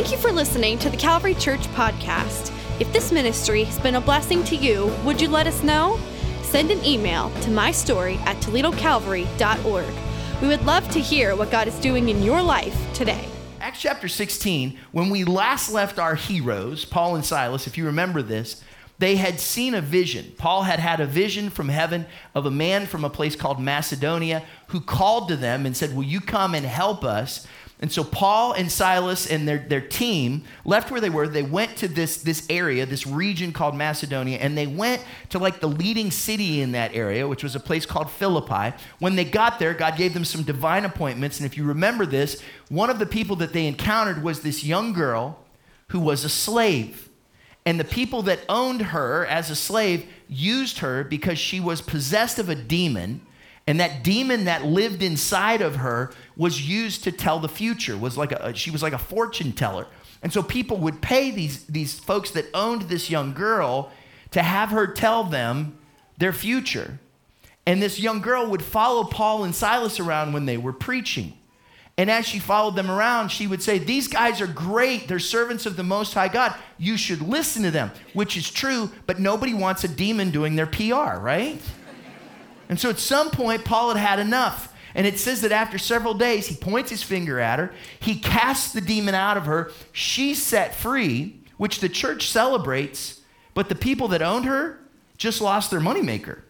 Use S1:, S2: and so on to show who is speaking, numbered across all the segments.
S1: Thank you for listening to the Calvary Church podcast. If this ministry has been a blessing to you, would you let us know? Send an email to mystory at toledocalvary.org. We would love to hear what God is doing in your life today.
S2: Acts chapter 16, when we last left our heroes, Paul and Silas, if you remember this, they had seen a vision. Paul had had a vision from heaven of a man from a place called Macedonia who called to them and said, Will you come and help us? And so Paul and Silas and their, their team left where they were. They went to this, this area, this region called Macedonia, and they went to like the leading city in that area, which was a place called Philippi. When they got there, God gave them some divine appointments. And if you remember this, one of the people that they encountered was this young girl who was a slave. And the people that owned her as a slave used her because she was possessed of a demon and that demon that lived inside of her was used to tell the future, was like a, she was like a fortune teller. And so people would pay these, these folks that owned this young girl to have her tell them their future. And this young girl would follow Paul and Silas around when they were preaching. And as she followed them around, she would say, These guys are great. They're servants of the Most High God. You should listen to them, which is true, but nobody wants a demon doing their PR, right? And so at some point, Paul had had enough. And it says that after several days, he points his finger at her. He casts the demon out of her. She's set free, which the church celebrates. But the people that owned her just lost their moneymaker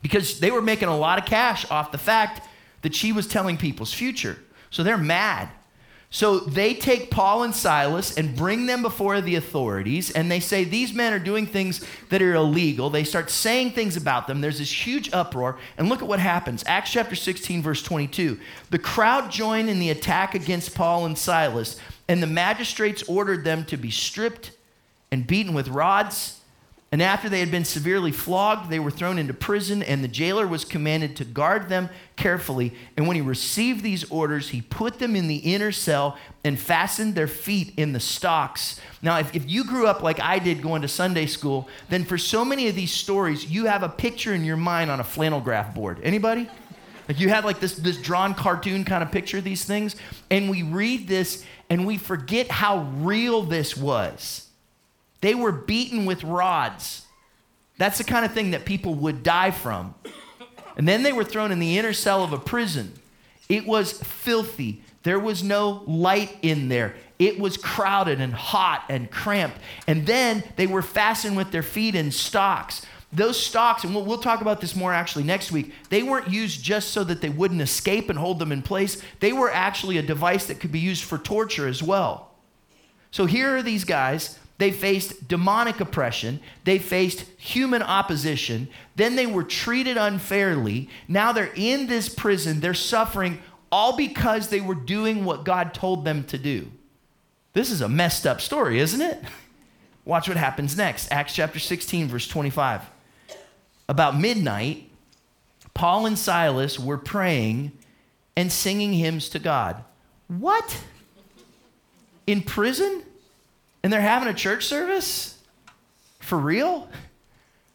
S2: because they were making a lot of cash off the fact that she was telling people's future. So they're mad. So they take Paul and Silas and bring them before the authorities, and they say these men are doing things that are illegal. They start saying things about them. There's this huge uproar, and look at what happens. Acts chapter 16, verse 22. The crowd joined in the attack against Paul and Silas, and the magistrates ordered them to be stripped and beaten with rods and after they had been severely flogged, they were thrown into prison, and the jailer was commanded to guard them carefully. And when he received these orders, he put them in the inner cell and fastened their feet in the stocks. Now, if, if you grew up like I did going to Sunday school, then for so many of these stories, you have a picture in your mind on a flannel graph board. Anybody? Like you had like this, this drawn cartoon kind of picture of these things. And we read this and we forget how real this was they were beaten with rods. That's the kind of thing that people would die from. And then they were thrown in the inner cell of a prison. It was filthy. There was no light in there. It was crowded and hot and cramped. And then they were fastened with their feet in stocks. Those stocks, and we'll, we'll, talk about this more actually next week, they weren't used just so that they wouldn't escape and hold them in place. They were actually a device that could be used for torture as well. So here are these guys they faced demonic oppression. They faced human opposition. Then they were treated unfairly. Now they're in this prison. They're suffering all because they were doing what God told them to do. This is a messed up story, isn't it? Watch what happens next. Acts chapter 16, verse 25. About midnight, Paul and Silas were praying and singing hymns to God. What? In prison? And they're having a church service? For real?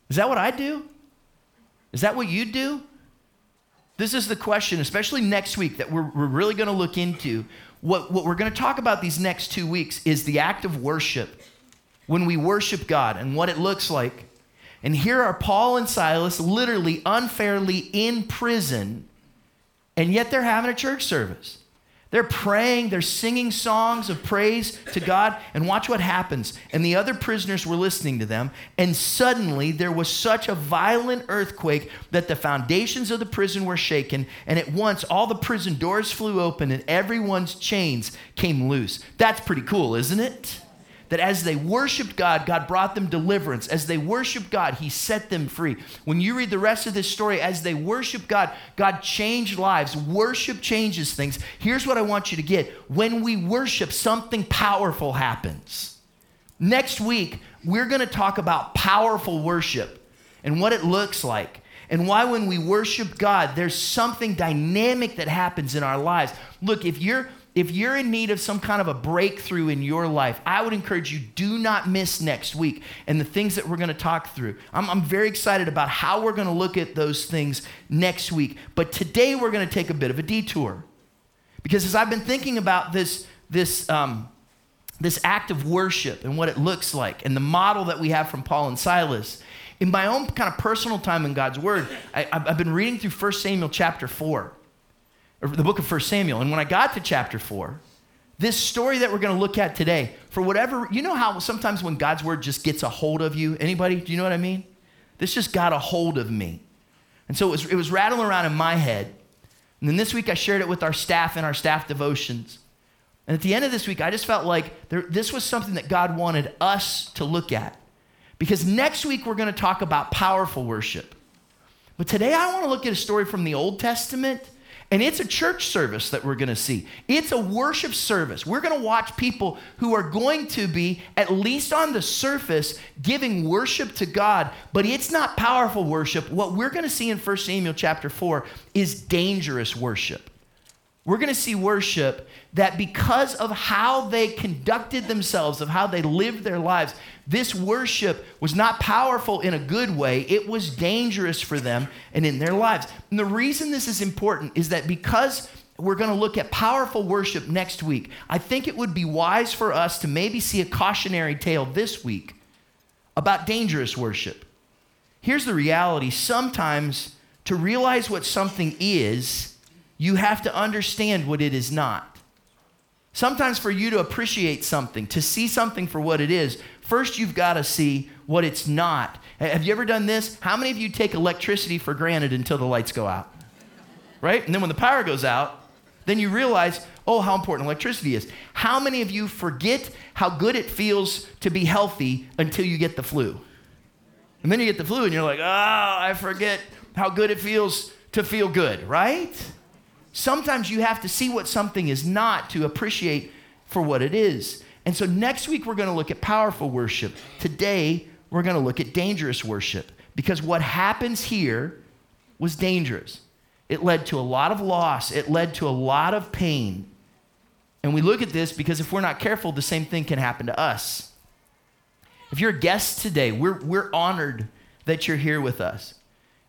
S2: Is that what I do? Is that what you do? This is the question, especially next week, that we're, we're really going to look into. What, what we're going to talk about these next two weeks is the act of worship. When we worship God and what it looks like. And here are Paul and Silas literally unfairly in prison, and yet they're having a church service. They're praying, they're singing songs of praise to God, and watch what happens. And the other prisoners were listening to them, and suddenly there was such a violent earthquake that the foundations of the prison were shaken, and at once all the prison doors flew open and everyone's chains came loose. That's pretty cool, isn't it? That as they worshiped God, God brought them deliverance. As they worshiped God, He set them free. When you read the rest of this story, as they worshiped God, God changed lives. Worship changes things. Here's what I want you to get when we worship, something powerful happens. Next week, we're going to talk about powerful worship and what it looks like and why when we worship God, there's something dynamic that happens in our lives. Look, if you're if you're in need of some kind of a breakthrough in your life, I would encourage you do not miss next week and the things that we're going to talk through. I'm, I'm very excited about how we're going to look at those things next week. But today we're going to take a bit of a detour because as I've been thinking about this, this, um, this act of worship and what it looks like and the model that we have from Paul and Silas, in my own kind of personal time in God's Word, I, have been reading through 1 Samuel chapter 4, or the book of 1 Samuel. And when I got to chapter 4, this story that we're going to look at today, for whatever, you know how sometimes when God's Word just gets a hold of you? Anybody? Do you know what I mean? This just got a hold of me. And so it was, it was rattling around in my head. And then this week I shared it with our staff in our staff devotions. And at the end of this week, I just felt like there, this was something that God wanted us to look at. Because next week, we're going to talk about powerful worship. But today, I want to look at a story from the Old Testament. And it's a church service that we're going to see. It's a worship service. We're going to watch people who are going to be, at least on the surface, giving worship to God, but it's not powerful worship. What we're going to see in 1 Samuel chapter 4 is dangerous worship. We're going to see worship that because of how they conducted themselves, of how they lived their lives, this worship was not powerful in a good way. It was dangerous for them and in their lives. And the reason this is important is that because we're going to look at powerful worship next week, I think it would be wise for us to maybe see a cautionary tale this week about dangerous worship. Here's the reality sometimes to realize what something is, you have to understand what it is not. Sometimes, for you to appreciate something, to see something for what it is, first you've got to see what it's not. Have you ever done this? How many of you take electricity for granted until the lights go out? Right? And then when the power goes out, then you realize, oh, how important electricity is. How many of you forget how good it feels to be healthy until you get the flu? And then you get the flu and you're like, oh, I forget how good it feels to feel good, right? Sometimes you have to see what something is not to appreciate for what it is. And so next week we're going to look at powerful worship. Today we're going to look at dangerous worship because what happens here was dangerous. It led to a lot of loss, it led to a lot of pain. And we look at this because if we're not careful, the same thing can happen to us. If you're a guest today, we're, we're honored that you're here with us.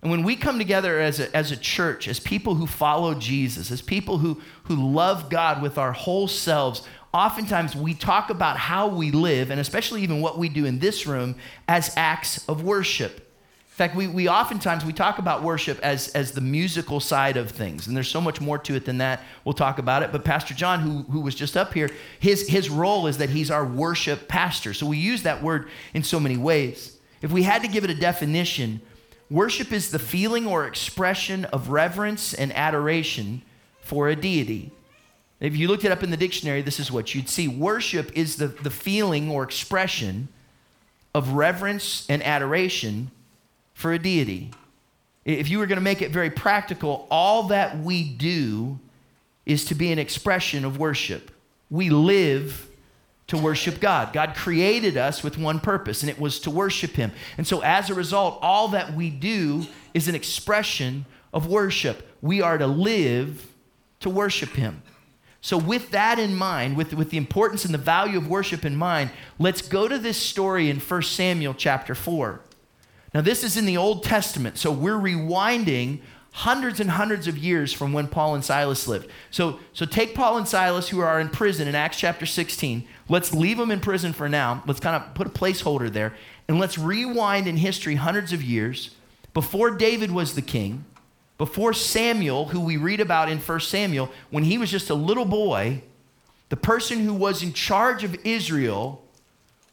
S2: And when we come together as a, as a church, as people who follow Jesus, as people who, who love God with our whole selves, oftentimes we talk about how we live, and especially even what we do in this room, as acts of worship. In fact, we, we oftentimes we talk about worship as, as the musical side of things, and there's so much more to it than that. We'll talk about it. But Pastor John, who, who was just up here, his, his role is that he's our worship pastor. So we use that word in so many ways. If we had to give it a definition, Worship is the feeling or expression of reverence and adoration for a deity. If you looked it up in the dictionary, this is what you'd see. Worship is the, the feeling or expression of reverence and adoration for a deity. If you were going to make it very practical, all that we do is to be an expression of worship. We live to worship God. God created us with one purpose, and it was to worship Him. And so, as a result, all that we do is an expression of worship. We are to live to worship Him. So, with that in mind, with, with the importance and the value of worship in mind, let's go to this story in 1 Samuel chapter 4. Now, this is in the Old Testament, so we're rewinding hundreds and hundreds of years from when Paul and Silas lived. So, so take Paul and Silas, who are in prison in Acts chapter 16. Let's leave them in prison for now. Let's kind of put a placeholder there. And let's rewind in history hundreds of years before David was the king, before Samuel, who we read about in 1 Samuel, when he was just a little boy, the person who was in charge of Israel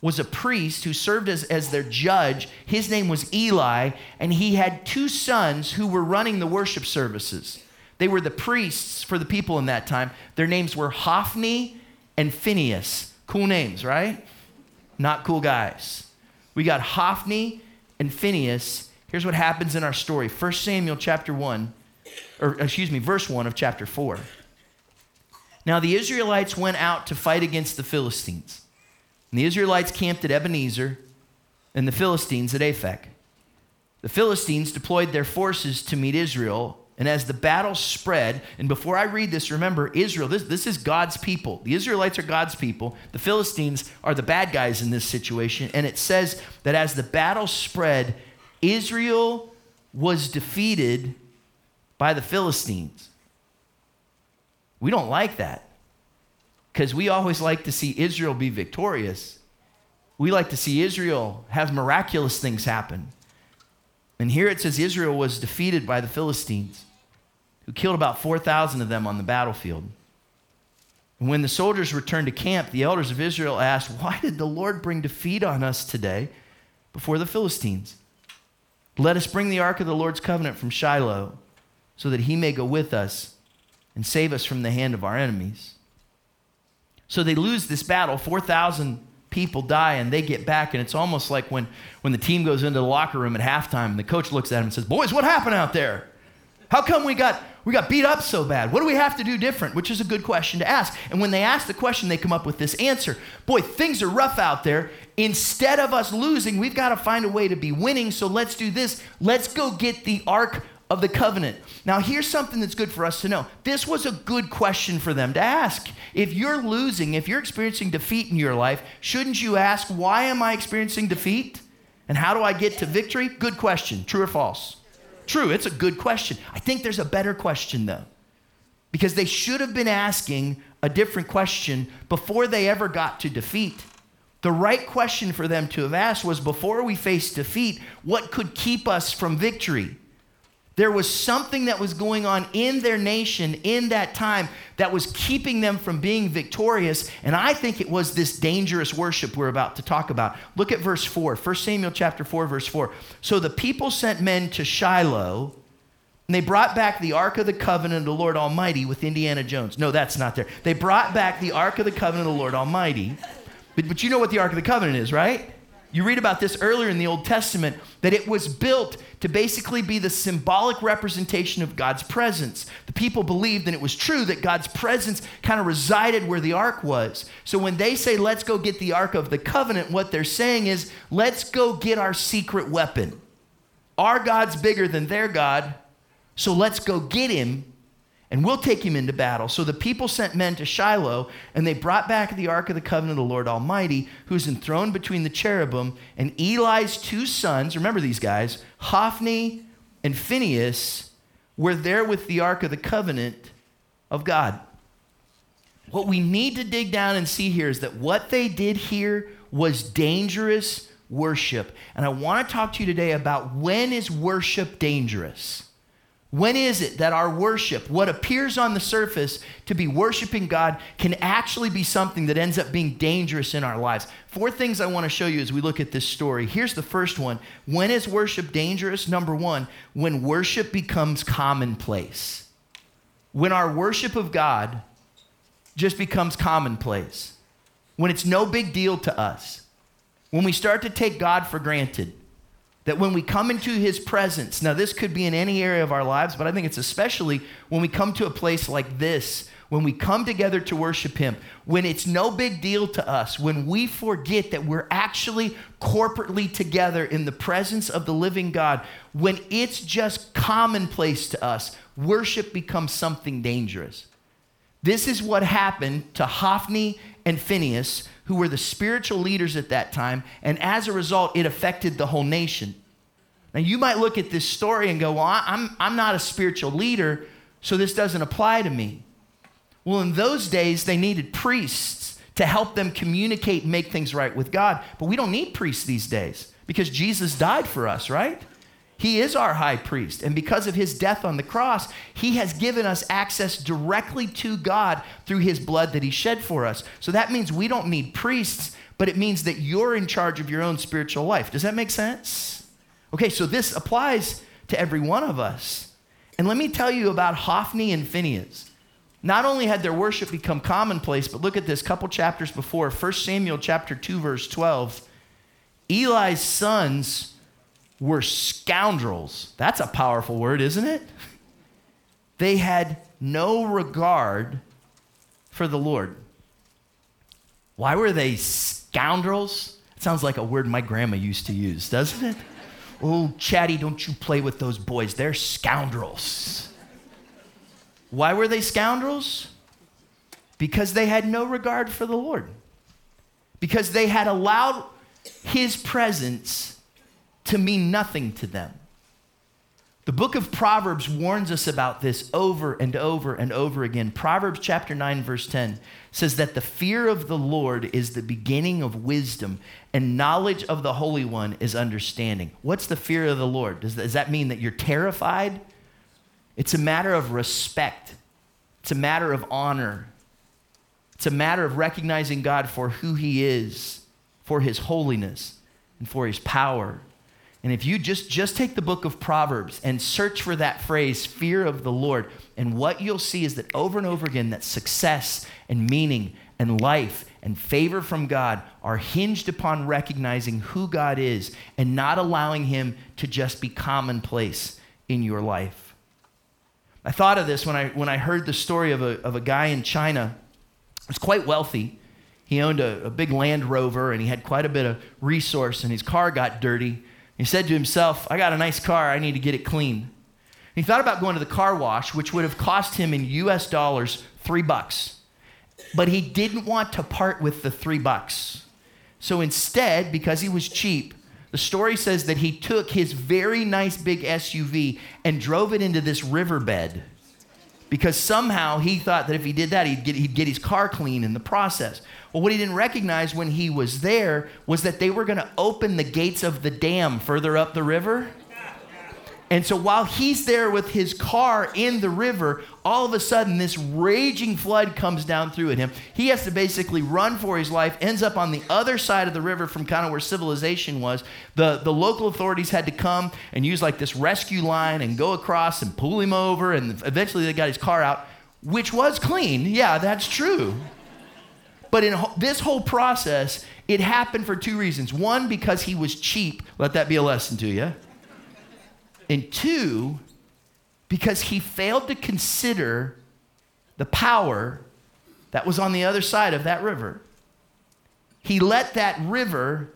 S2: was a priest who served as, as their judge. His name was Eli, and he had two sons who were running the worship services. They were the priests for the people in that time. Their names were Hophni and Phinehas. Cool names, right? Not cool guys. We got Hophni and Phinehas. Here's what happens in our story 1 Samuel chapter 1, or excuse me, verse 1 of chapter 4. Now the Israelites went out to fight against the Philistines. And the Israelites camped at Ebenezer and the Philistines at Aphek. The Philistines deployed their forces to meet Israel. And as the battle spread, and before I read this, remember Israel, this, this is God's people. The Israelites are God's people. The Philistines are the bad guys in this situation. And it says that as the battle spread, Israel was defeated by the Philistines. We don't like that. Because we always like to see Israel be victorious. We like to see Israel have miraculous things happen. And here it says Israel was defeated by the Philistines, who killed about 4,000 of them on the battlefield. And when the soldiers returned to camp, the elders of Israel asked, Why did the Lord bring defeat on us today before the Philistines? Let us bring the ark of the Lord's covenant from Shiloh, so that he may go with us and save us from the hand of our enemies. So they lose this battle. 4,000 people die and they get back. And it's almost like when, when the team goes into the locker room at halftime and the coach looks at them and says, Boys, what happened out there? How come we got, we got beat up so bad? What do we have to do different? Which is a good question to ask. And when they ask the question, they come up with this answer Boy, things are rough out there. Instead of us losing, we've got to find a way to be winning. So let's do this. Let's go get the Ark of the covenant. Now, here's something that's good for us to know. This was a good question for them to ask. If you're losing, if you're experiencing defeat in your life, shouldn't you ask, why am I experiencing defeat? And how do I get to victory? Good question. True or false? True, it's a good question. I think there's a better question, though, because they should have been asking a different question before they ever got to defeat. The right question for them to have asked was before we face defeat, what could keep us from victory? There was something that was going on in their nation in that time that was keeping them from being victorious. And I think it was this dangerous worship we're about to talk about. Look at verse 4, 1 Samuel chapter 4, verse 4. So the people sent men to Shiloh, and they brought back the Ark of the Covenant of the Lord Almighty with Indiana Jones. No, that's not there. They brought back the Ark of the Covenant of the Lord Almighty. But, but you know what the Ark of the Covenant is, right? You read about this earlier in the Old Testament that it was built to basically be the symbolic representation of God's presence. The people believed, and it was true, that God's presence kind of resided where the ark was. So when they say, let's go get the ark of the covenant, what they're saying is, let's go get our secret weapon. Our God's bigger than their God, so let's go get him and we'll take him into battle. So the people sent men to Shiloh, and they brought back the ark of the covenant of the Lord Almighty, who's enthroned between the cherubim, and Eli's two sons, remember these guys, Hophni and Phinehas, were there with the ark of the covenant of God. What we need to dig down and see here is that what they did here was dangerous worship. And I want to talk to you today about when is worship dangerous? When is it that our worship, what appears on the surface to be worshiping God, can actually be something that ends up being dangerous in our lives? Four things I want to show you as we look at this story. Here's the first one When is worship dangerous? Number one, when worship becomes commonplace. When our worship of God just becomes commonplace. When it's no big deal to us. When we start to take God for granted that when we come into his presence, now this could be in any area of our lives, but I think it's especially when we come to a place like this, when we come together to worship him, when it's no big deal to us, when we forget that we're actually corporately together in the presence of the living God, when it's just commonplace to us, worship becomes something dangerous. This is what happened to Hophni and Phinehas, who were the spiritual leaders at that time, and as a result, it affected the whole nation. Now, you might look at this story and go, Well, I'm, I'm not a spiritual leader, so this doesn't apply to me. Well, in those days, they needed priests to help them communicate and make things right with God. But we don't need priests these days because Jesus died for us, right? He is our high priest. And because of his death on the cross, he has given us access directly to God through his blood that he shed for us. So that means we don't need priests, but it means that you're in charge of your own spiritual life. Does that make sense? Okay, so this applies to every one of us. And let me tell you about Hophni and Phinehas. Not only had their worship become commonplace, but look at this couple chapters before, 1 Samuel chapter 2 verse 12. Eli's sons were scoundrels. That's a powerful word, isn't it? They had no regard for the Lord. Why were they scoundrels? It sounds like a word my grandma used to use, doesn't it? Oh, chatty, don't you play with those boys. They're scoundrels. Why were they scoundrels? Because they had no regard for the Lord. Because they had allowed his presence to mean nothing to them. The book of Proverbs warns us about this over and over and over again. Proverbs chapter 9, verse 10 says that the fear of the Lord is the beginning of wisdom, and knowledge of the Holy One is understanding. What's the fear of the Lord? Does, does that mean that you're terrified? It's a matter of respect, it's a matter of honor, it's a matter of recognizing God for who He is, for His holiness, and for His power. And if you just, just take the book of Proverbs and search for that phrase, fear of the Lord, and what you'll see is that over and over again, that success and meaning and life and favor from God are hinged upon recognizing who God is and not allowing Him to just be commonplace in your life. I thought of this when I, when I heard the story of a, of a guy in China who was quite wealthy. He owned a, a big Land Rover and he had quite a bit of resource, and his car got dirty. He said to himself, I got a nice car, I need to get it clean. He thought about going to the car wash, which would have cost him in US dollars three bucks. But he didn't want to part with the three bucks. So instead, because he was cheap, the story says that he took his very nice big SUV and drove it into this riverbed because somehow he thought that if he did that, he'd get, he'd get his car clean in the process. Well, what he didn't recognize when he was there was that they were going to open the gates of the dam further up the river. And so while he's there with his car in the river, all of a sudden this raging flood comes down through at him. He has to basically run for his life, ends up on the other side of the river from kind of where civilization was. The, the local authorities had to come and use like this rescue line and go across and pull him over. And eventually they got his car out, which was clean. Yeah, that's true. But in this whole process, it happened for two reasons. One, because he was cheap. Let that be a lesson to you. And two, because he failed to consider the power that was on the other side of that river. He let that river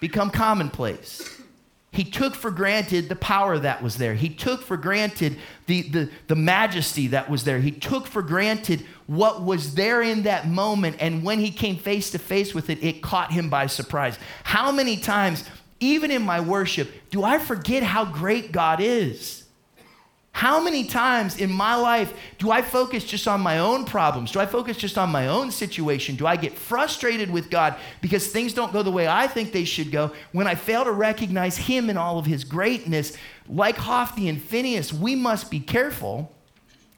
S2: become commonplace. He took for granted the power that was there. He took for granted the, the, the majesty that was there. He took for granted what was there in that moment. And when he came face to face with it, it caught him by surprise. How many times, even in my worship, do I forget how great God is? How many times in my life do I focus just on my own problems? Do I focus just on my own situation? Do I get frustrated with God because things don't go the way I think they should go when I fail to recognize Him in all of His greatness? Like Hophni and Phinehas, we must be careful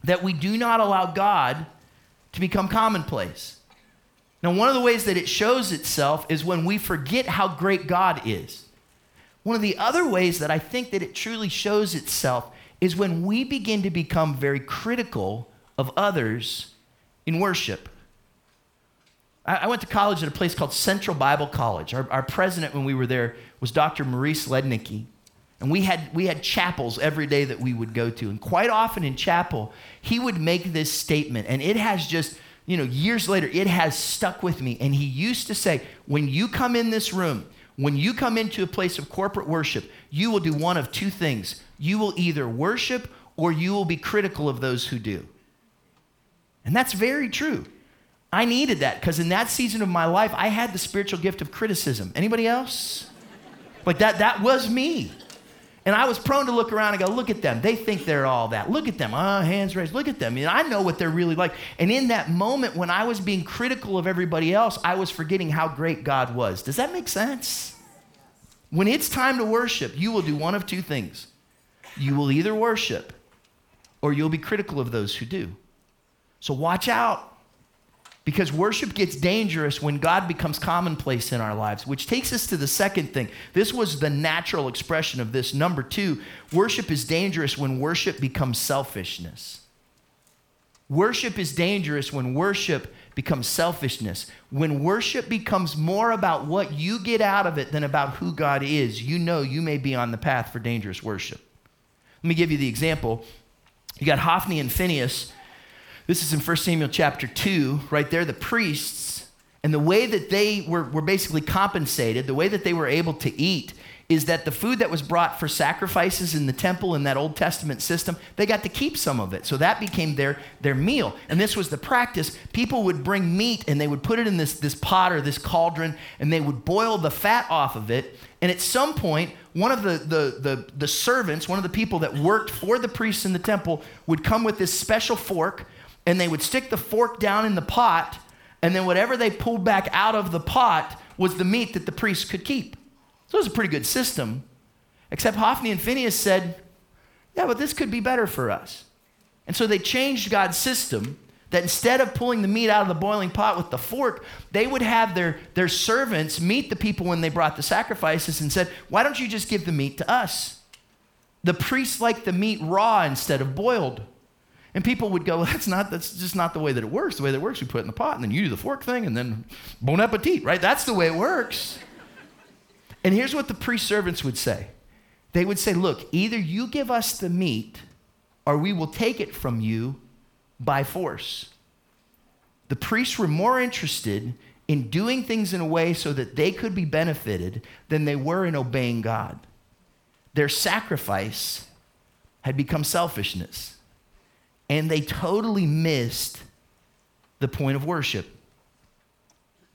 S2: that we do not allow God to become commonplace. Now, one of the ways that it shows itself is when we forget how great God is. One of the other ways that I think that it truly shows itself is when we begin to become very critical of others in worship. I, went to college at a place called Central Bible College. Our, our president, when we were there, was Dr. Maurice Lednicky. And we had, we had chapels every day that we would go to. And quite often in chapel, he would make this statement, and it has just, you know, years later, it has stuck with me. And he used to say, when you come in this room, when you come into a place of corporate worship, you will do one of two things you will either worship or you will be critical of those who do. And that's very true. I needed that because in that season of my life, I had the spiritual gift of criticism. Anybody else? Like that, that was me. And I was prone to look around and go, look at them. They think they're all that. Look at them. Ah, oh, hands raised. Look at them. And I know what they're really like. And in that moment when I was being critical of everybody else, I was forgetting how great God was. Does that make sense? When it's time to worship, you will do one of two things you will either worship or you'll be critical of those who do. So watch out. Because worship gets dangerous when God becomes commonplace in our lives, which takes us to the second thing. This was the natural expression of this. Number two, worship is dangerous when worship becomes selfishness. Worship is dangerous when worship becomes selfishness. When worship becomes more about what you get out of it than about who God is, you know you may be on the path for dangerous worship. Let me give you the example. You got Hophni and Phinehas. This is in 1 Samuel chapter 2, right there, the priests. And the way that they were, were basically compensated, the way that they were able to eat, is that the food that was brought for sacrifices in the temple in that Old Testament system, they got to keep some of it. So that became their, their meal. And this was the practice. People would bring meat and they would put it in this, this pot or this cauldron and they would boil the fat off of it. And at some point, one of the, the, the, the servants, one of the people that worked for the priests in the temple, would come with this special fork and they would stick the fork down in the pot. And then whatever they pulled back out of the pot was the meat that the priests could keep. So it was a pretty good system. Except Hophni and Phinehas said, yeah, but this could be better for us. And so they changed God's system that instead of pulling the meat out of the boiling pot with the fork, they would have their, their servants meet the people when they brought the sacrifices and said, Why don't you just give the meat to us? The priests liked the meat raw instead of boiled. And people would go, that's not, that's just not the way that it works. The way that it works, we put it in the pot and then you do the fork thing and then bon appetit, right? That's the way it works. And here's what the priest servants would say they would say, Look, either you give us the meat or we will take it from you by force. The priests were more interested in doing things in a way so that they could be benefited than they were in obeying God. Their sacrifice had become selfishness, and they totally missed the point of worship.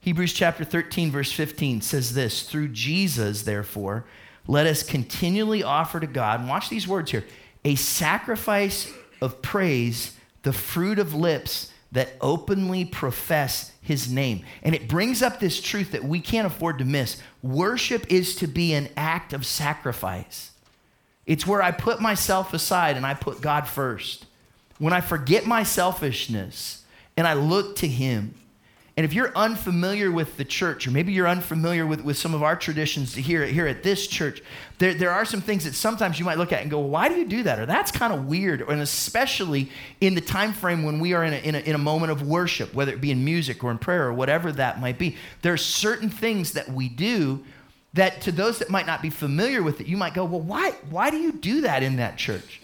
S2: Hebrews chapter 13, verse 15 says this Through Jesus, therefore, let us continually offer to God, and watch these words here, a sacrifice of praise, the fruit of lips that openly profess his name. And it brings up this truth that we can't afford to miss. Worship is to be an act of sacrifice. It's where I put myself aside and I put God first. When I forget my selfishness and I look to him, and if you're unfamiliar with the church, or maybe you're unfamiliar with, with some of our traditions here, here at this church, there, there are some things that sometimes you might look at and go, why do you do that? Or that's kind of weird. And especially in the time frame when we are in a, in, a, in a moment of worship, whether it be in music or in prayer or whatever that might be, there are certain things that we do that to those that might not be familiar with it, you might go, well, why, why do you do that in that church?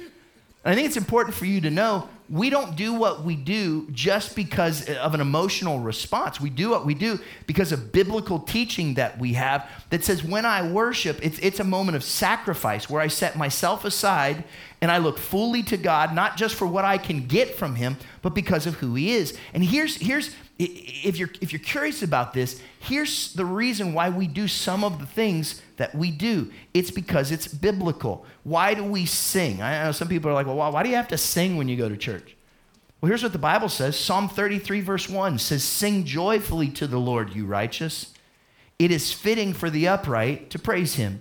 S2: I think it's important for you to know we don't do what we do just because of an emotional response. We do what we do because of biblical teaching that we have that says when I worship, it's, it's a moment of sacrifice where I set myself aside and I look fully to God, not just for what I can get from Him, but because of who He is. And here's, here's if you're, if you're curious about this, here's the reason why we do some of the things that we do. It's because it's biblical. Why do we sing? I know some people are like, well, why do you have to sing when you go to church? Well, here's what the Bible says Psalm 33, verse 1 says, Sing joyfully to the Lord, you righteous. It is fitting for the upright to praise him.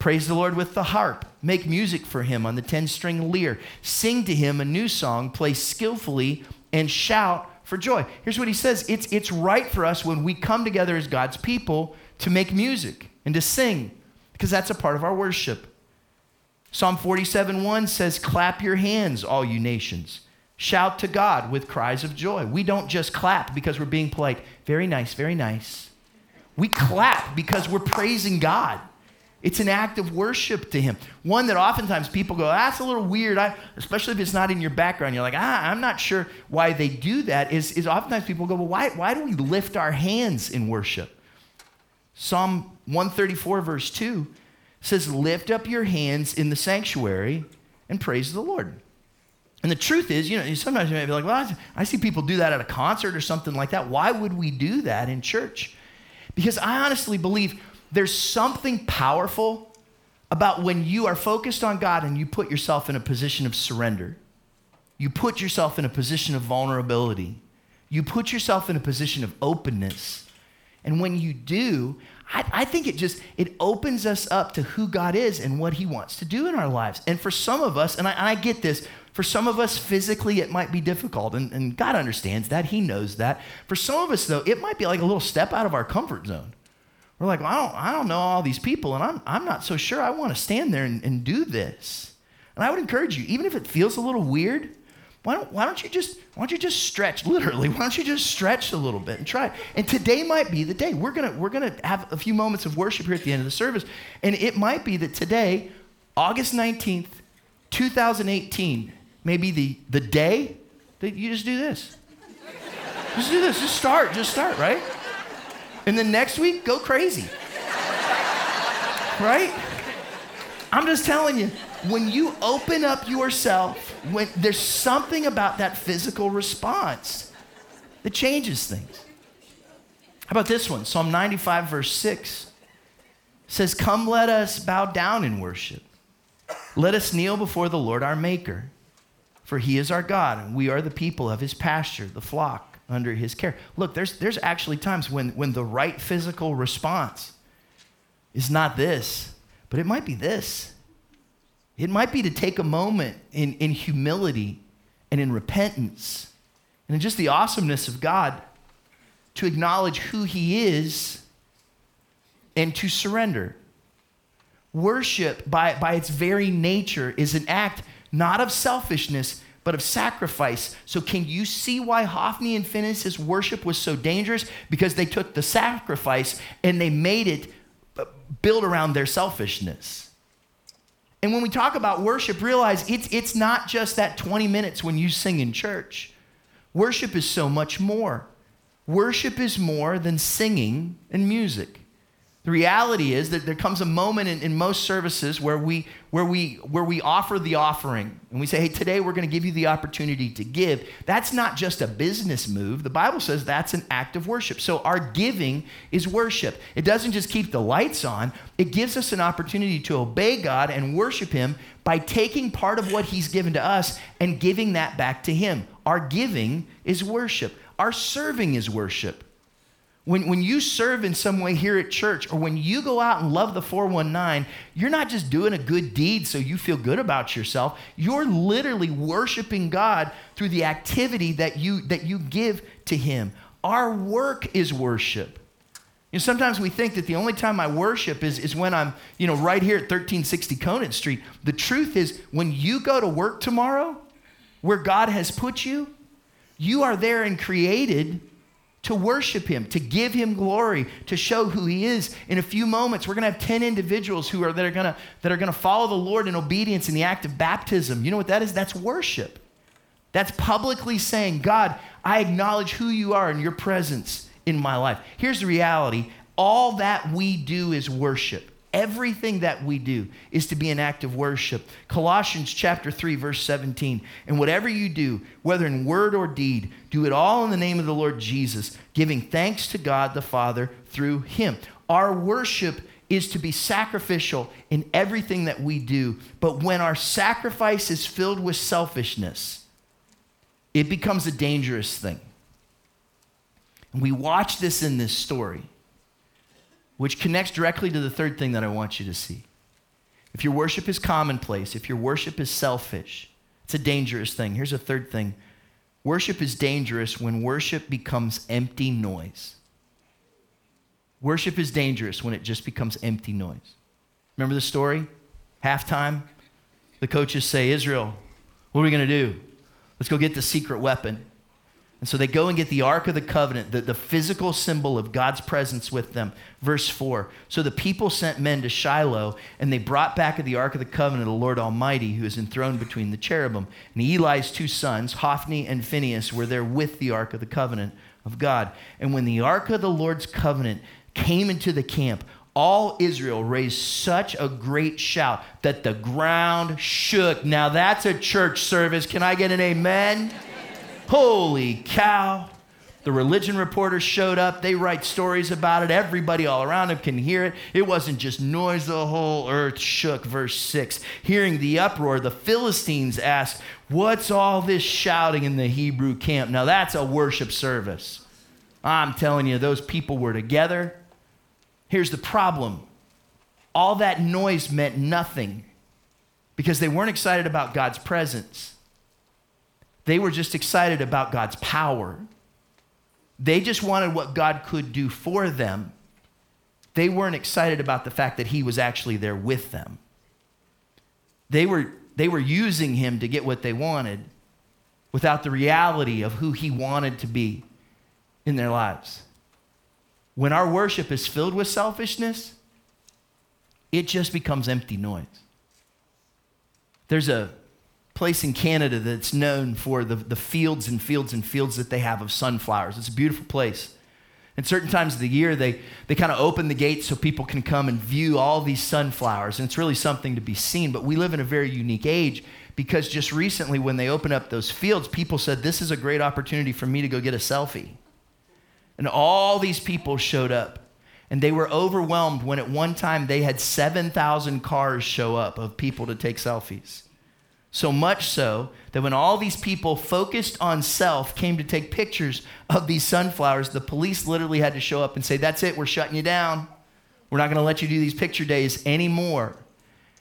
S2: Praise the Lord with the harp. Make music for him on the 10 string lyre. Sing to him a new song. Play skillfully and shout for joy. Here's what he says it's, it's right for us when we come together as God's people to make music and to sing because that's a part of our worship. Psalm 47 1 says, Clap your hands, all you nations. Shout to God with cries of joy. We don't just clap because we're being polite. Very nice, very nice. We clap because we're praising God. It's an act of worship to Him. One that oftentimes people go, that's a little weird, I, especially if it's not in your background. You're like, ah, I'm not sure why they do that. Is, is oftentimes people go, well, why, why do we lift our hands in worship? Psalm 134, verse 2 says, Lift up your hands in the sanctuary and praise the Lord. And the truth is, you know, sometimes you may be like, well, I see people do that at a concert or something like that. Why would we do that in church? Because I honestly believe there's something powerful about when you are focused on God and you put yourself in a position of surrender. You put yourself in a position of vulnerability. You put yourself in a position of openness and when you do, I, I, think it just it opens us up to who God is and what He wants to do in our lives. And for some of us, and I, and I get this, for some of us physically it might be difficult, and, and God understands that. He knows that. For some of us though, it might be like a little step out of our comfort zone. We're like, well, I don't, I don't know all these people, and I'm, I'm not so sure I want to stand there and, and do this. And I would encourage you, even if it feels a little weird, why don't, why don't you just why don't you just stretch literally why don't you just stretch a little bit and try it? And today might be the day. We're gonna we're gonna have a few moments of worship here at the end of the service and it might be that today august 19th 2018 may be the the day that you just do this. Just do this. Just start just start right and then next week go crazy right? I'm just telling you, when you open up yourself, when there's something about that physical response that changes things. How about this one? Psalm 95, verse 6 says, Come, let us bow down in worship. Let us kneel before the Lord our Maker, for he is our God, and we are the people of his pasture, the flock under his care. Look, there's, there's actually times when, when the right physical response is not this, but it might be this. It might be to take a moment in, in humility and in repentance and in just the awesomeness of God to acknowledge who He is and to surrender. Worship, by, by its very nature, is an act not of selfishness, but of sacrifice. So, can you see why Hophni and Phinehas' worship was so dangerous? Because they took the sacrifice and they made it build around their selfishness. And when we talk about worship, realize it's, it's not just that 20 minutes when you sing in church. Worship is so much more. Worship is more than singing and music. The reality is that there comes a moment in, in, most services where we, where, we, where we offer the offering and we say, hey, today we're going to give you the opportunity to give. That's not just a business move. The Bible says that's an act of worship. So our giving is worship. It doesn't just keep the lights on, it gives us an opportunity to obey God and worship Him by taking part of what He's given to us and giving that back to Him. Our giving is worship, our serving is worship. When, when you serve in some way here at church, or when you go out and love the 419, you're not just doing a good deed so you feel good about yourself. You're literally worshiping God through the activity that you, that you give to Him. Our work is worship. You know, sometimes we think that the only time I worship is, is when I'm, you know, right here at 1360 Conant Street. The truth is, when you go to work tomorrow, where God has put you, you are there and created to worship him, to give him glory, to show who he is. In a few moments, we're going to have 10 individuals who are that are going to that are going to follow the Lord in obedience in the act of baptism. You know what that is? That's worship. That's publicly saying, "God, I acknowledge who you are and your presence in my life." Here's the reality. All that we do is worship. Everything that we do is to be an act of worship. Colossians chapter 3 verse 17. And whatever you do, whether in word or deed, do it all in the name of the Lord Jesus, giving thanks to God the Father through him. Our worship is to be sacrificial in everything that we do. But when our sacrifice is filled with selfishness, it becomes a dangerous thing. And we watch this in this story which connects directly to the third thing that I want you to see. If your worship is commonplace, if your worship is selfish, it's a dangerous thing. Here's a third thing worship is dangerous when worship becomes empty noise. Worship is dangerous when it just becomes empty noise. Remember the story? Halftime, the coaches say, Israel, what are we going to do? Let's go get the secret weapon. And so they go and get the Ark of the Covenant, the, the physical symbol of God's presence with them. Verse 4. So the people sent men to Shiloh, and they brought back of the Ark of the Covenant the Lord Almighty, who is enthroned between the cherubim. And Eli's two sons, Hophni and Phinehas, were there with the Ark of the Covenant of God. And when the Ark of the Lord's Covenant came into the camp, all Israel raised such a great shout that the ground shook. Now that's a church service. Can I get an amen? Holy cow. The religion reporters showed up. They write stories about it. Everybody all around them can hear it. It wasn't just noise, the whole earth shook. Verse 6. Hearing the uproar, the Philistines asked, What's all this shouting in the Hebrew camp? Now that's a worship service. I'm telling you, those people were together. Here's the problem all that noise meant nothing because they weren't excited about God's presence. They were just excited about God's power. They just wanted what God could do for them. They weren't excited about the fact that He was actually there with them. They were, they were using Him to get what they wanted without the reality of who He wanted to be in their lives. When our worship is filled with selfishness, it just becomes empty noise. There's a place in Canada that's known for the, the fields and fields and fields that they have of sunflowers. It's a beautiful place. And certain times of the year, they, they kind of open the gates so people can come and view all these sunflowers. And it's really something to be seen. But we live in a very unique age because just recently, when they opened up those fields, people said, This is a great opportunity for me to go get a selfie. And all these people showed up. And they were overwhelmed when at one time they had 7,000 cars show up of people to take selfies. So much so that when all these people focused on self came to take pictures of these sunflowers, the police literally had to show up and say, That's it, we're shutting you down. We're not going to let you do these picture days anymore.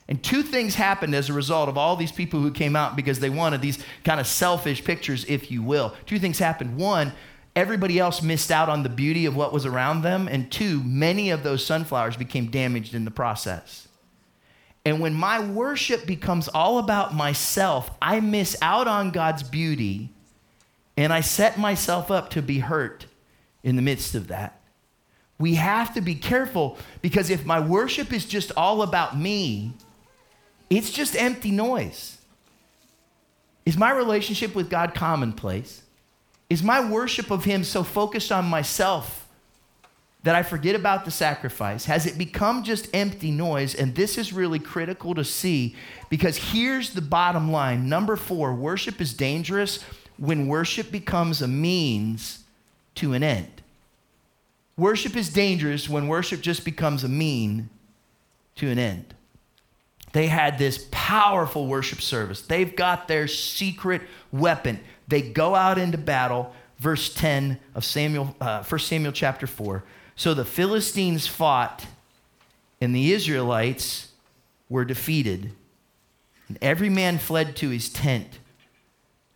S2: And two things happened as a result of all these people who came out because they wanted these kind of selfish pictures, if you will. Two things happened. One, everybody else missed out on the beauty of what was around them. And two, many of those sunflowers became damaged in the process. And when my worship becomes all about myself, I miss out on God's beauty and I set myself up to be hurt in the midst of that. We have to be careful because if my worship is just all about me, it's just empty noise. Is my relationship with God commonplace? Is my worship of Him so focused on myself that I forget about the sacrifice? Has it become just empty noise? And this is really critical to see because here's the bottom line. Number four, worship is dangerous when worship becomes a means to an end. Worship is dangerous when worship just becomes a mean to an end. They had this powerful worship service. They've got their secret weapon. They go out into battle. Verse 10 of Samuel, uh, 1 Samuel chapter 4. So the Philistines fought, and the Israelites were defeated. And every man fled to his tent,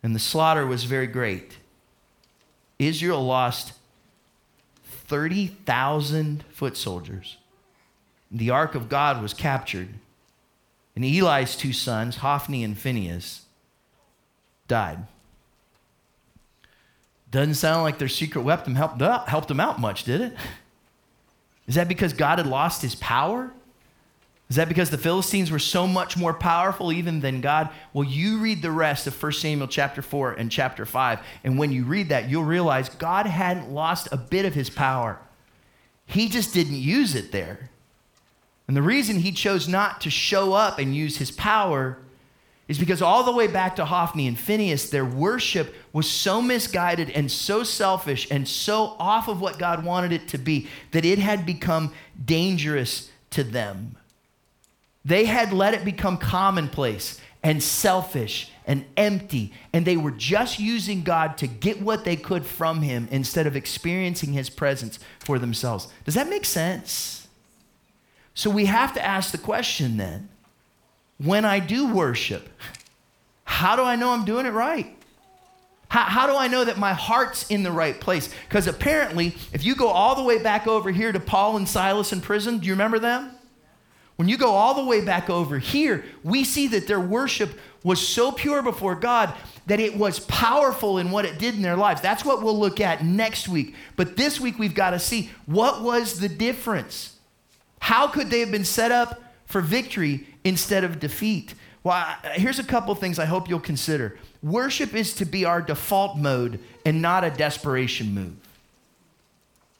S2: and the slaughter was very great. Israel lost 30,000 foot soldiers. The ark of God was captured, and Eli's two sons, Hophni and Phinehas, died. Doesn't sound like their secret weapon helped, uh, helped them out much, did it? Is that because God had lost his power? Is that because the Philistines were so much more powerful even than God? Well, you read the rest of 1 Samuel chapter 4 and chapter 5, and when you read that, you'll realize God hadn't lost a bit of his power. He just didn't use it there. And the reason he chose not to show up and use his power is because all the way back to Hophni and Phinehas, their worship was so misguided and so selfish and so off of what God wanted it to be that it had become dangerous to them. They had let it become commonplace and selfish and empty, and they were just using God to get what they could from Him instead of experiencing His presence for themselves. Does that make sense? So we have to ask the question then when I do worship, how do I know I'm doing it right? How, how, do I know that my heart's in the right place? Because apparently, if you go all the way back over here to Paul and Silas in prison, do you remember them? When you go all the way back over here, we see that their worship was so pure before God that it was powerful in what it did in their lives. That's what we'll look at next week. But this week, we've got to see what was the difference? How could they have been set up for victory instead of defeat. Well, here's a couple things I hope you'll consider. Worship is to be our default mode and not a desperation move.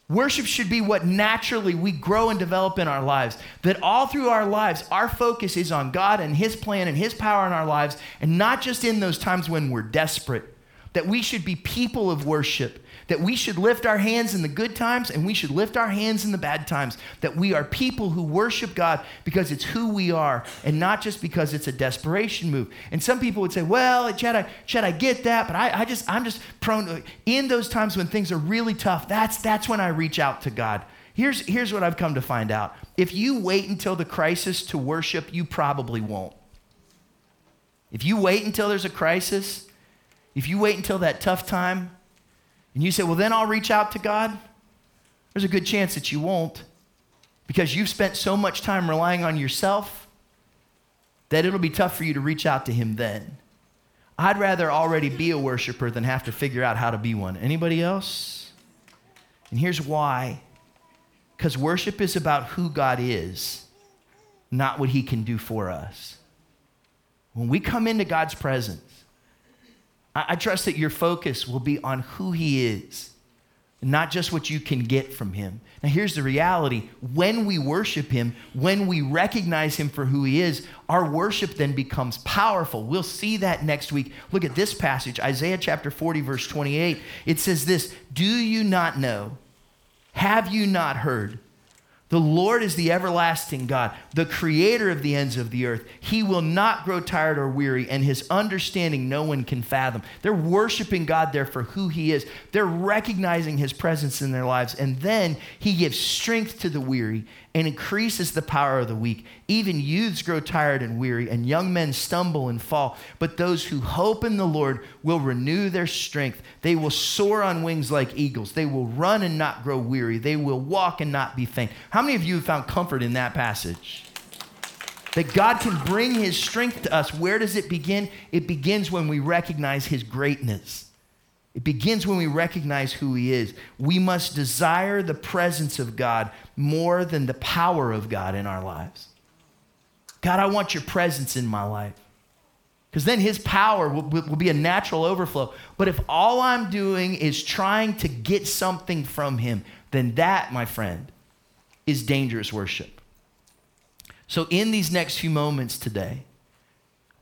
S2: Worship should be what naturally we grow and develop in our lives. That all through our lives, our focus is on God and His plan and His power in our lives, and not just in those times when we're desperate. That we should be people of worship that we should lift our hands in the good times and we should lift our hands in the bad times. That we are people who worship God because it's who we are and not just because it's a desperation move. And some people would say, well, Chad, I, Chad, I get that, but I, I just, I'm just prone to, in those times when things are really tough, that's, that's when I reach out to God. Here's, here's what I've come to find out. If you wait until the crisis to worship, you probably won't. If you wait until there's a crisis, if you wait until that tough time, and you say, well, then I'll reach out to God, there's a good chance that you won't because you've spent so much time relying on yourself that it'll be tough for you to reach out to Him then. I'd rather already be a worshiper than have to figure out how to be one. Anybody else? And here's why because worship is about who God is, not what He can do for us. When we come into God's presence, I, trust that your focus will be on who He is, not just what you can get from him. Now, here's the reality when we worship him, when we recognize him for who he is, our worship then becomes powerful. We'll see that next week. Look at this passage, Isaiah chapter 40, verse 28. It says this Do you not know? Have you not heard? The Lord is the everlasting God, the creator of the ends of the earth. He will not grow tired or weary, and his understanding no one can fathom. They're worshiping God there for who he is. They're recognizing his presence in their lives. And then he gives strength to the weary and increases the power of the weak. Even youths grow tired and weary, and young men stumble and fall. But those who hope in the Lord will renew their strength. They will soar on wings like eagles. They will run and not grow weary. They will walk and not be faint. How many of you have found comfort in that passage? That God can bring his strength to us. Where does it begin? It begins when we recognize his greatness. It begins when we recognize who He is. We must desire the presence of God more than the power of God in our lives. God, I want your presence in my life. Because then His power will, will, be a natural overflow. But if all I'm doing is trying to get something from Him, then that, my friend, is dangerous worship. So, in these next few moments today,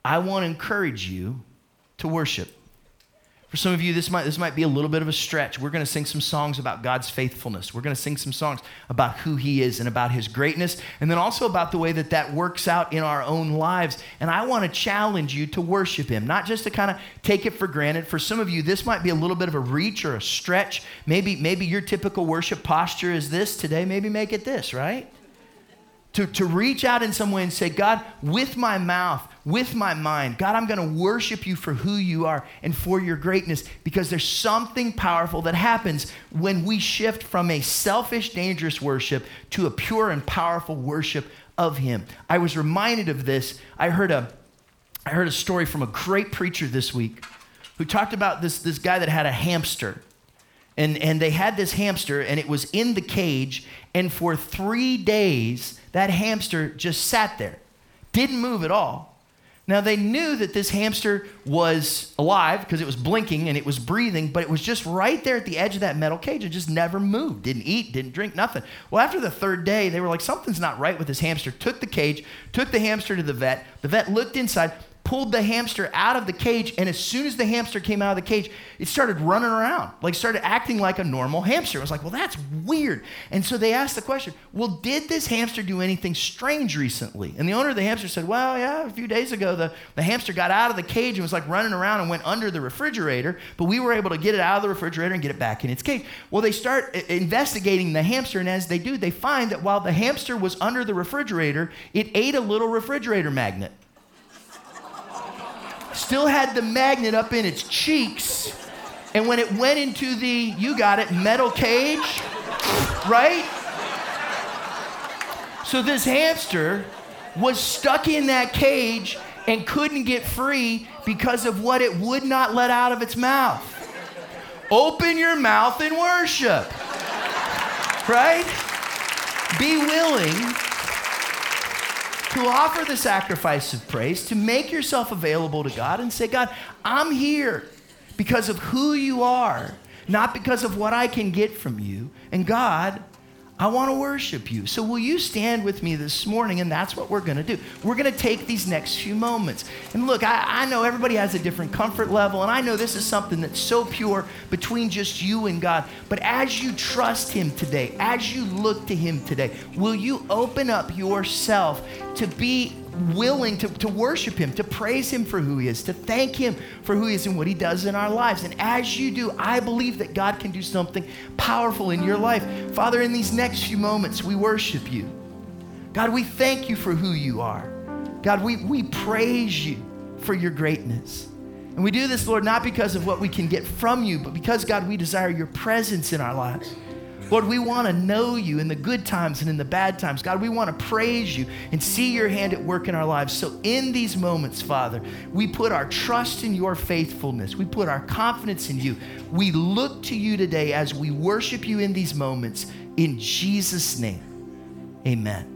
S2: I want to encourage you to worship. For some of you, this might, this might be a little bit of a stretch. We're going to sing some songs about God's faithfulness. We're going to sing some songs about who He is and about His greatness, and then also about the way that that works out in our own lives. And I want to challenge you to worship Him, not just to kind of take it for granted. For some of you, this might be a little bit of a reach or a stretch. Maybe, maybe your typical worship posture is this today. Maybe make it this, right? To, to reach out in some way and say, God, with my mouth, with my mind, God, I'm going to worship you for who you are and for your greatness because there's something powerful that happens when we shift from a selfish, dangerous worship to a pure and powerful worship of Him. I was reminded of this. I heard a, I heard a story from a great preacher this week who talked about this, this guy that had a hamster. And, and they had this hamster, and it was in the cage, and for three days, that hamster just sat there, didn't move at all. Now, they knew that this hamster was alive because it was blinking and it was breathing, but it was just right there at the edge of that metal cage. It just never moved, didn't eat, didn't drink, nothing. Well, after the third day, they were like, something's not right with this hamster. Took the cage, took the hamster to the vet. The vet looked inside, pulled the hamster out of the cage, and as soon as the hamster came out of the cage, it started running around, like started acting like a normal hamster. I was like, well, that's weird. And so they asked the question, well, did this hamster do anything strange recently? And the owner of the hamster said, well, yeah, a few days ago, the, the hamster got out of the cage and was like running around and went under the refrigerator, but we were able to get it out of the refrigerator and get it back in its cage. Well, they start uh, investigating the hamster, and as they do, they find that while the hamster was under the refrigerator, it ate a little refrigerator magnet still had the magnet up in its cheeks. And when it went into the, you got it, metal cage, right? So this hamster was stuck in that cage and couldn't get free because of what it would not let out of its mouth. Open your mouth and worship, right? Be willing to offer the sacrifice of praise, to make yourself available to God and say, God, I'm here because of who you are, not because of what I can get from you. And God, I want to worship you. So, will you stand with me this morning? And that's what we're going to do. We're going to take these next few moments. And look, I, I, know everybody has a different comfort level, and I know this is something that's so pure between just you and God. But as you trust Him today, as you look to Him today, will you open up yourself to be willing to, to worship Him, to praise Him for who He is, to thank Him for who He is and what He does in our lives. And as you do, I believe that God can do something powerful in your life. Father, in these next few moments, we worship you. God, we thank you for who you are. God, we, we praise you for your greatness. And we do this, Lord, not because of what we can get from you, but because, God, we desire your presence in our lives. Lord, we want to know you in the good times and in the bad times. God, we want to praise you and see your hand at work in our lives. So, in these moments, Father, we put our trust in your faithfulness. We put our confidence in you. We look to you today as we worship you in these moments. In Jesus' name, amen.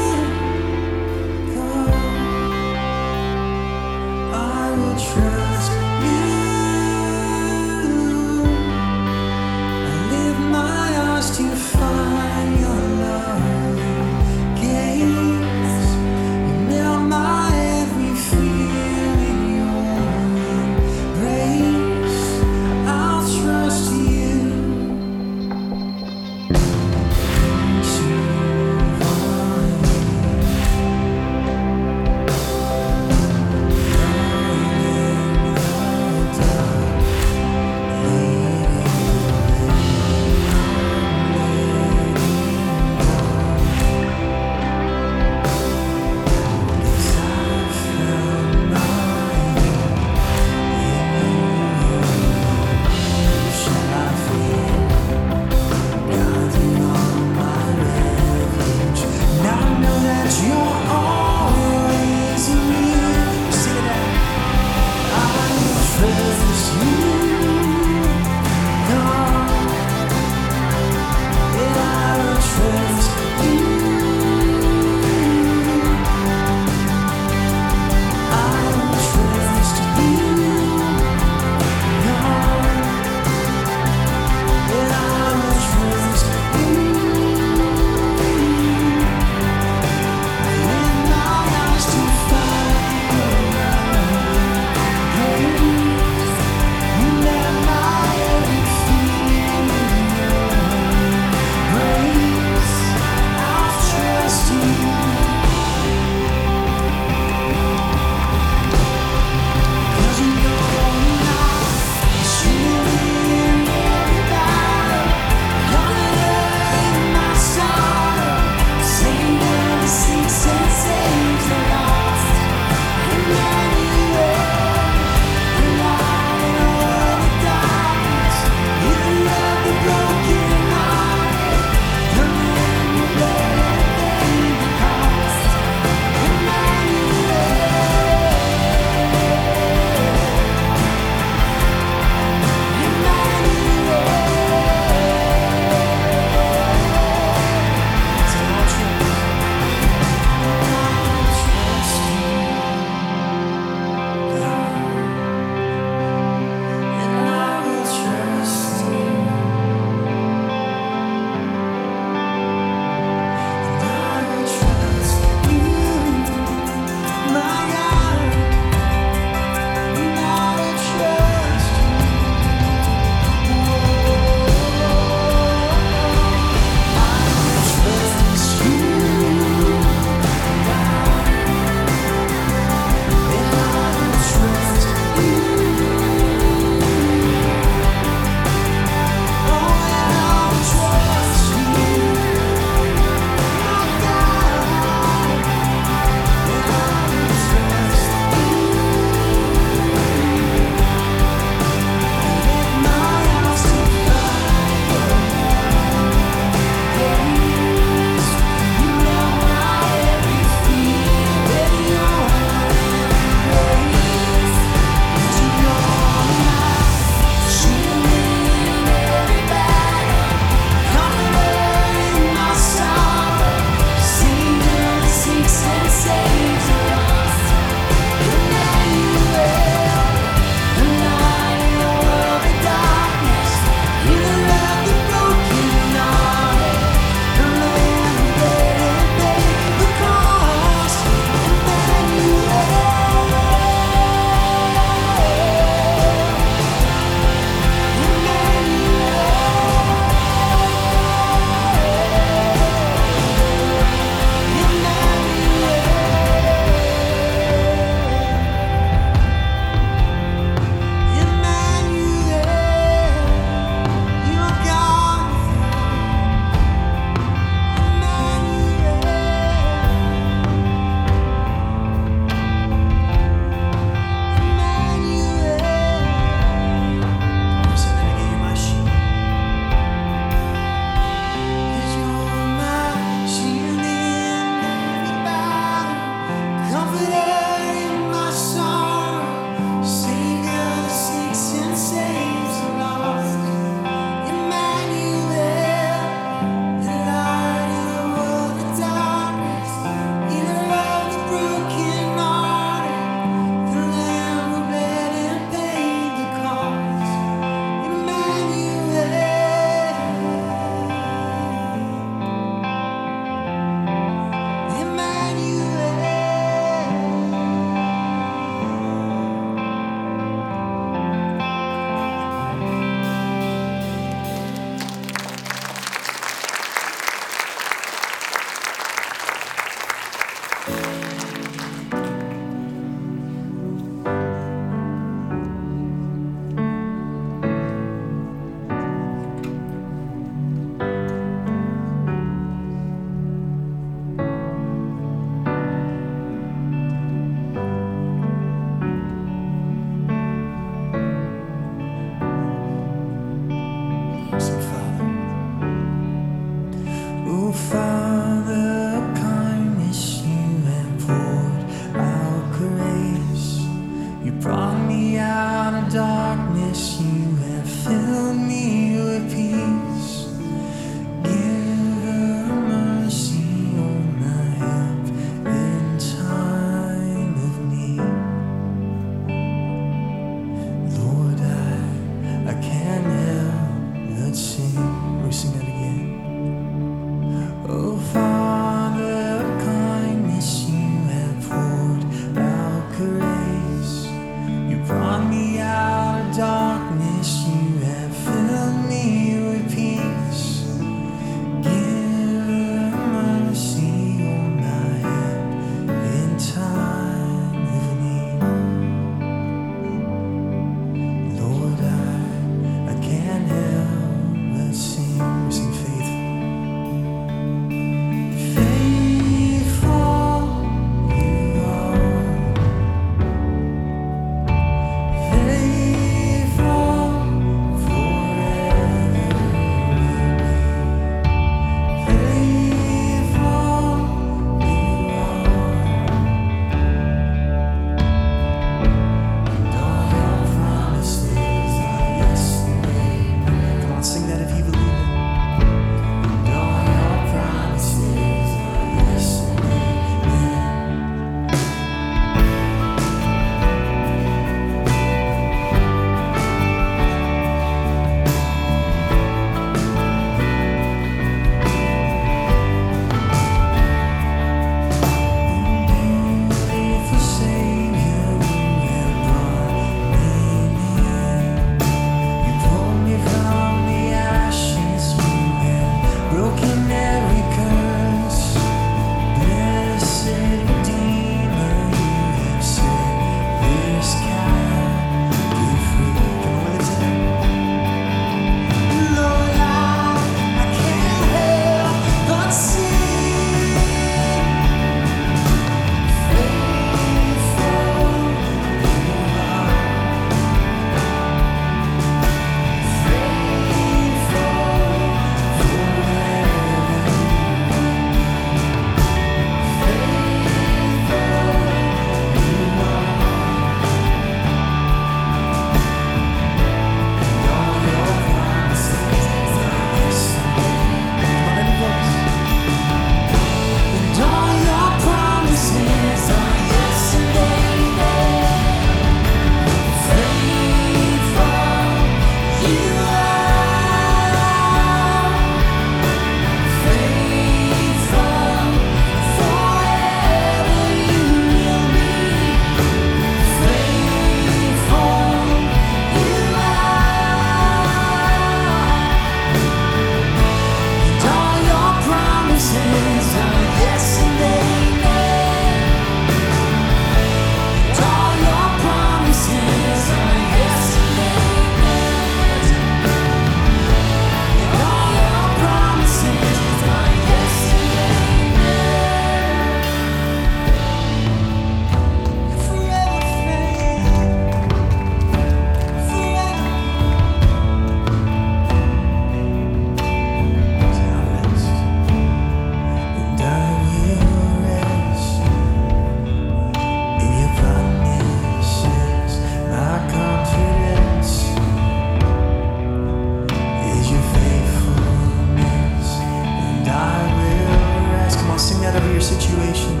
S3: out of
S2: your situation.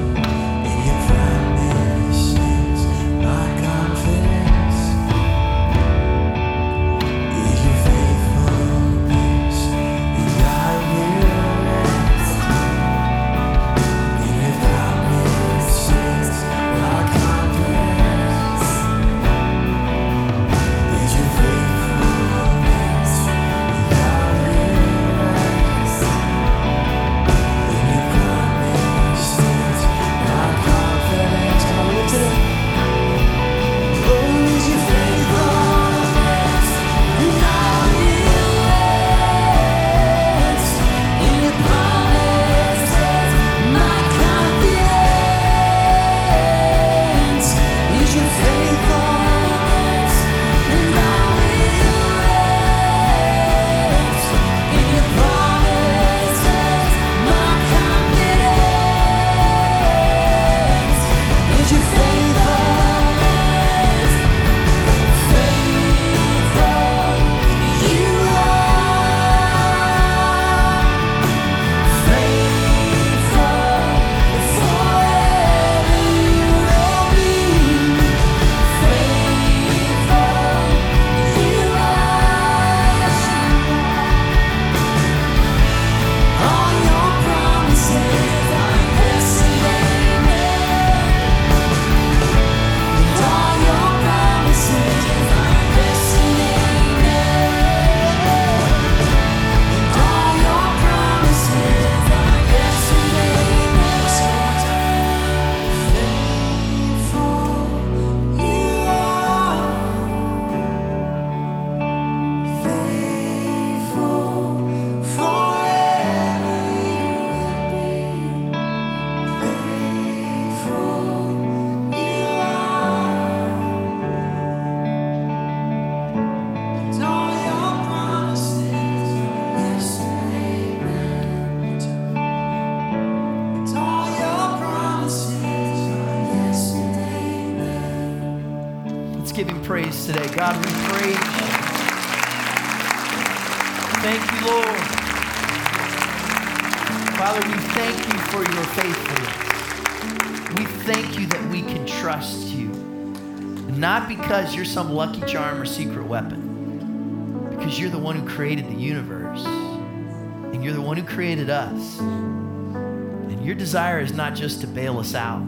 S2: Created the universe, and you're the one who created us. And your desire is not just to bail us out,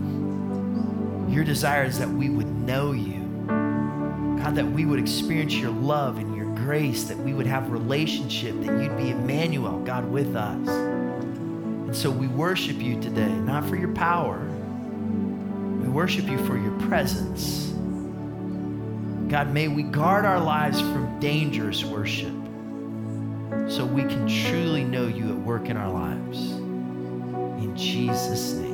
S2: your desire is that we would know you. God, that we would experience your love and your grace, that we would have relationship, that you'd be Emmanuel, God, with us. And so we worship you today, not for your power. We worship you for your presence. God, may we guard our lives from dangerous worship so we can truly know you at work in our lives. In Jesus' name.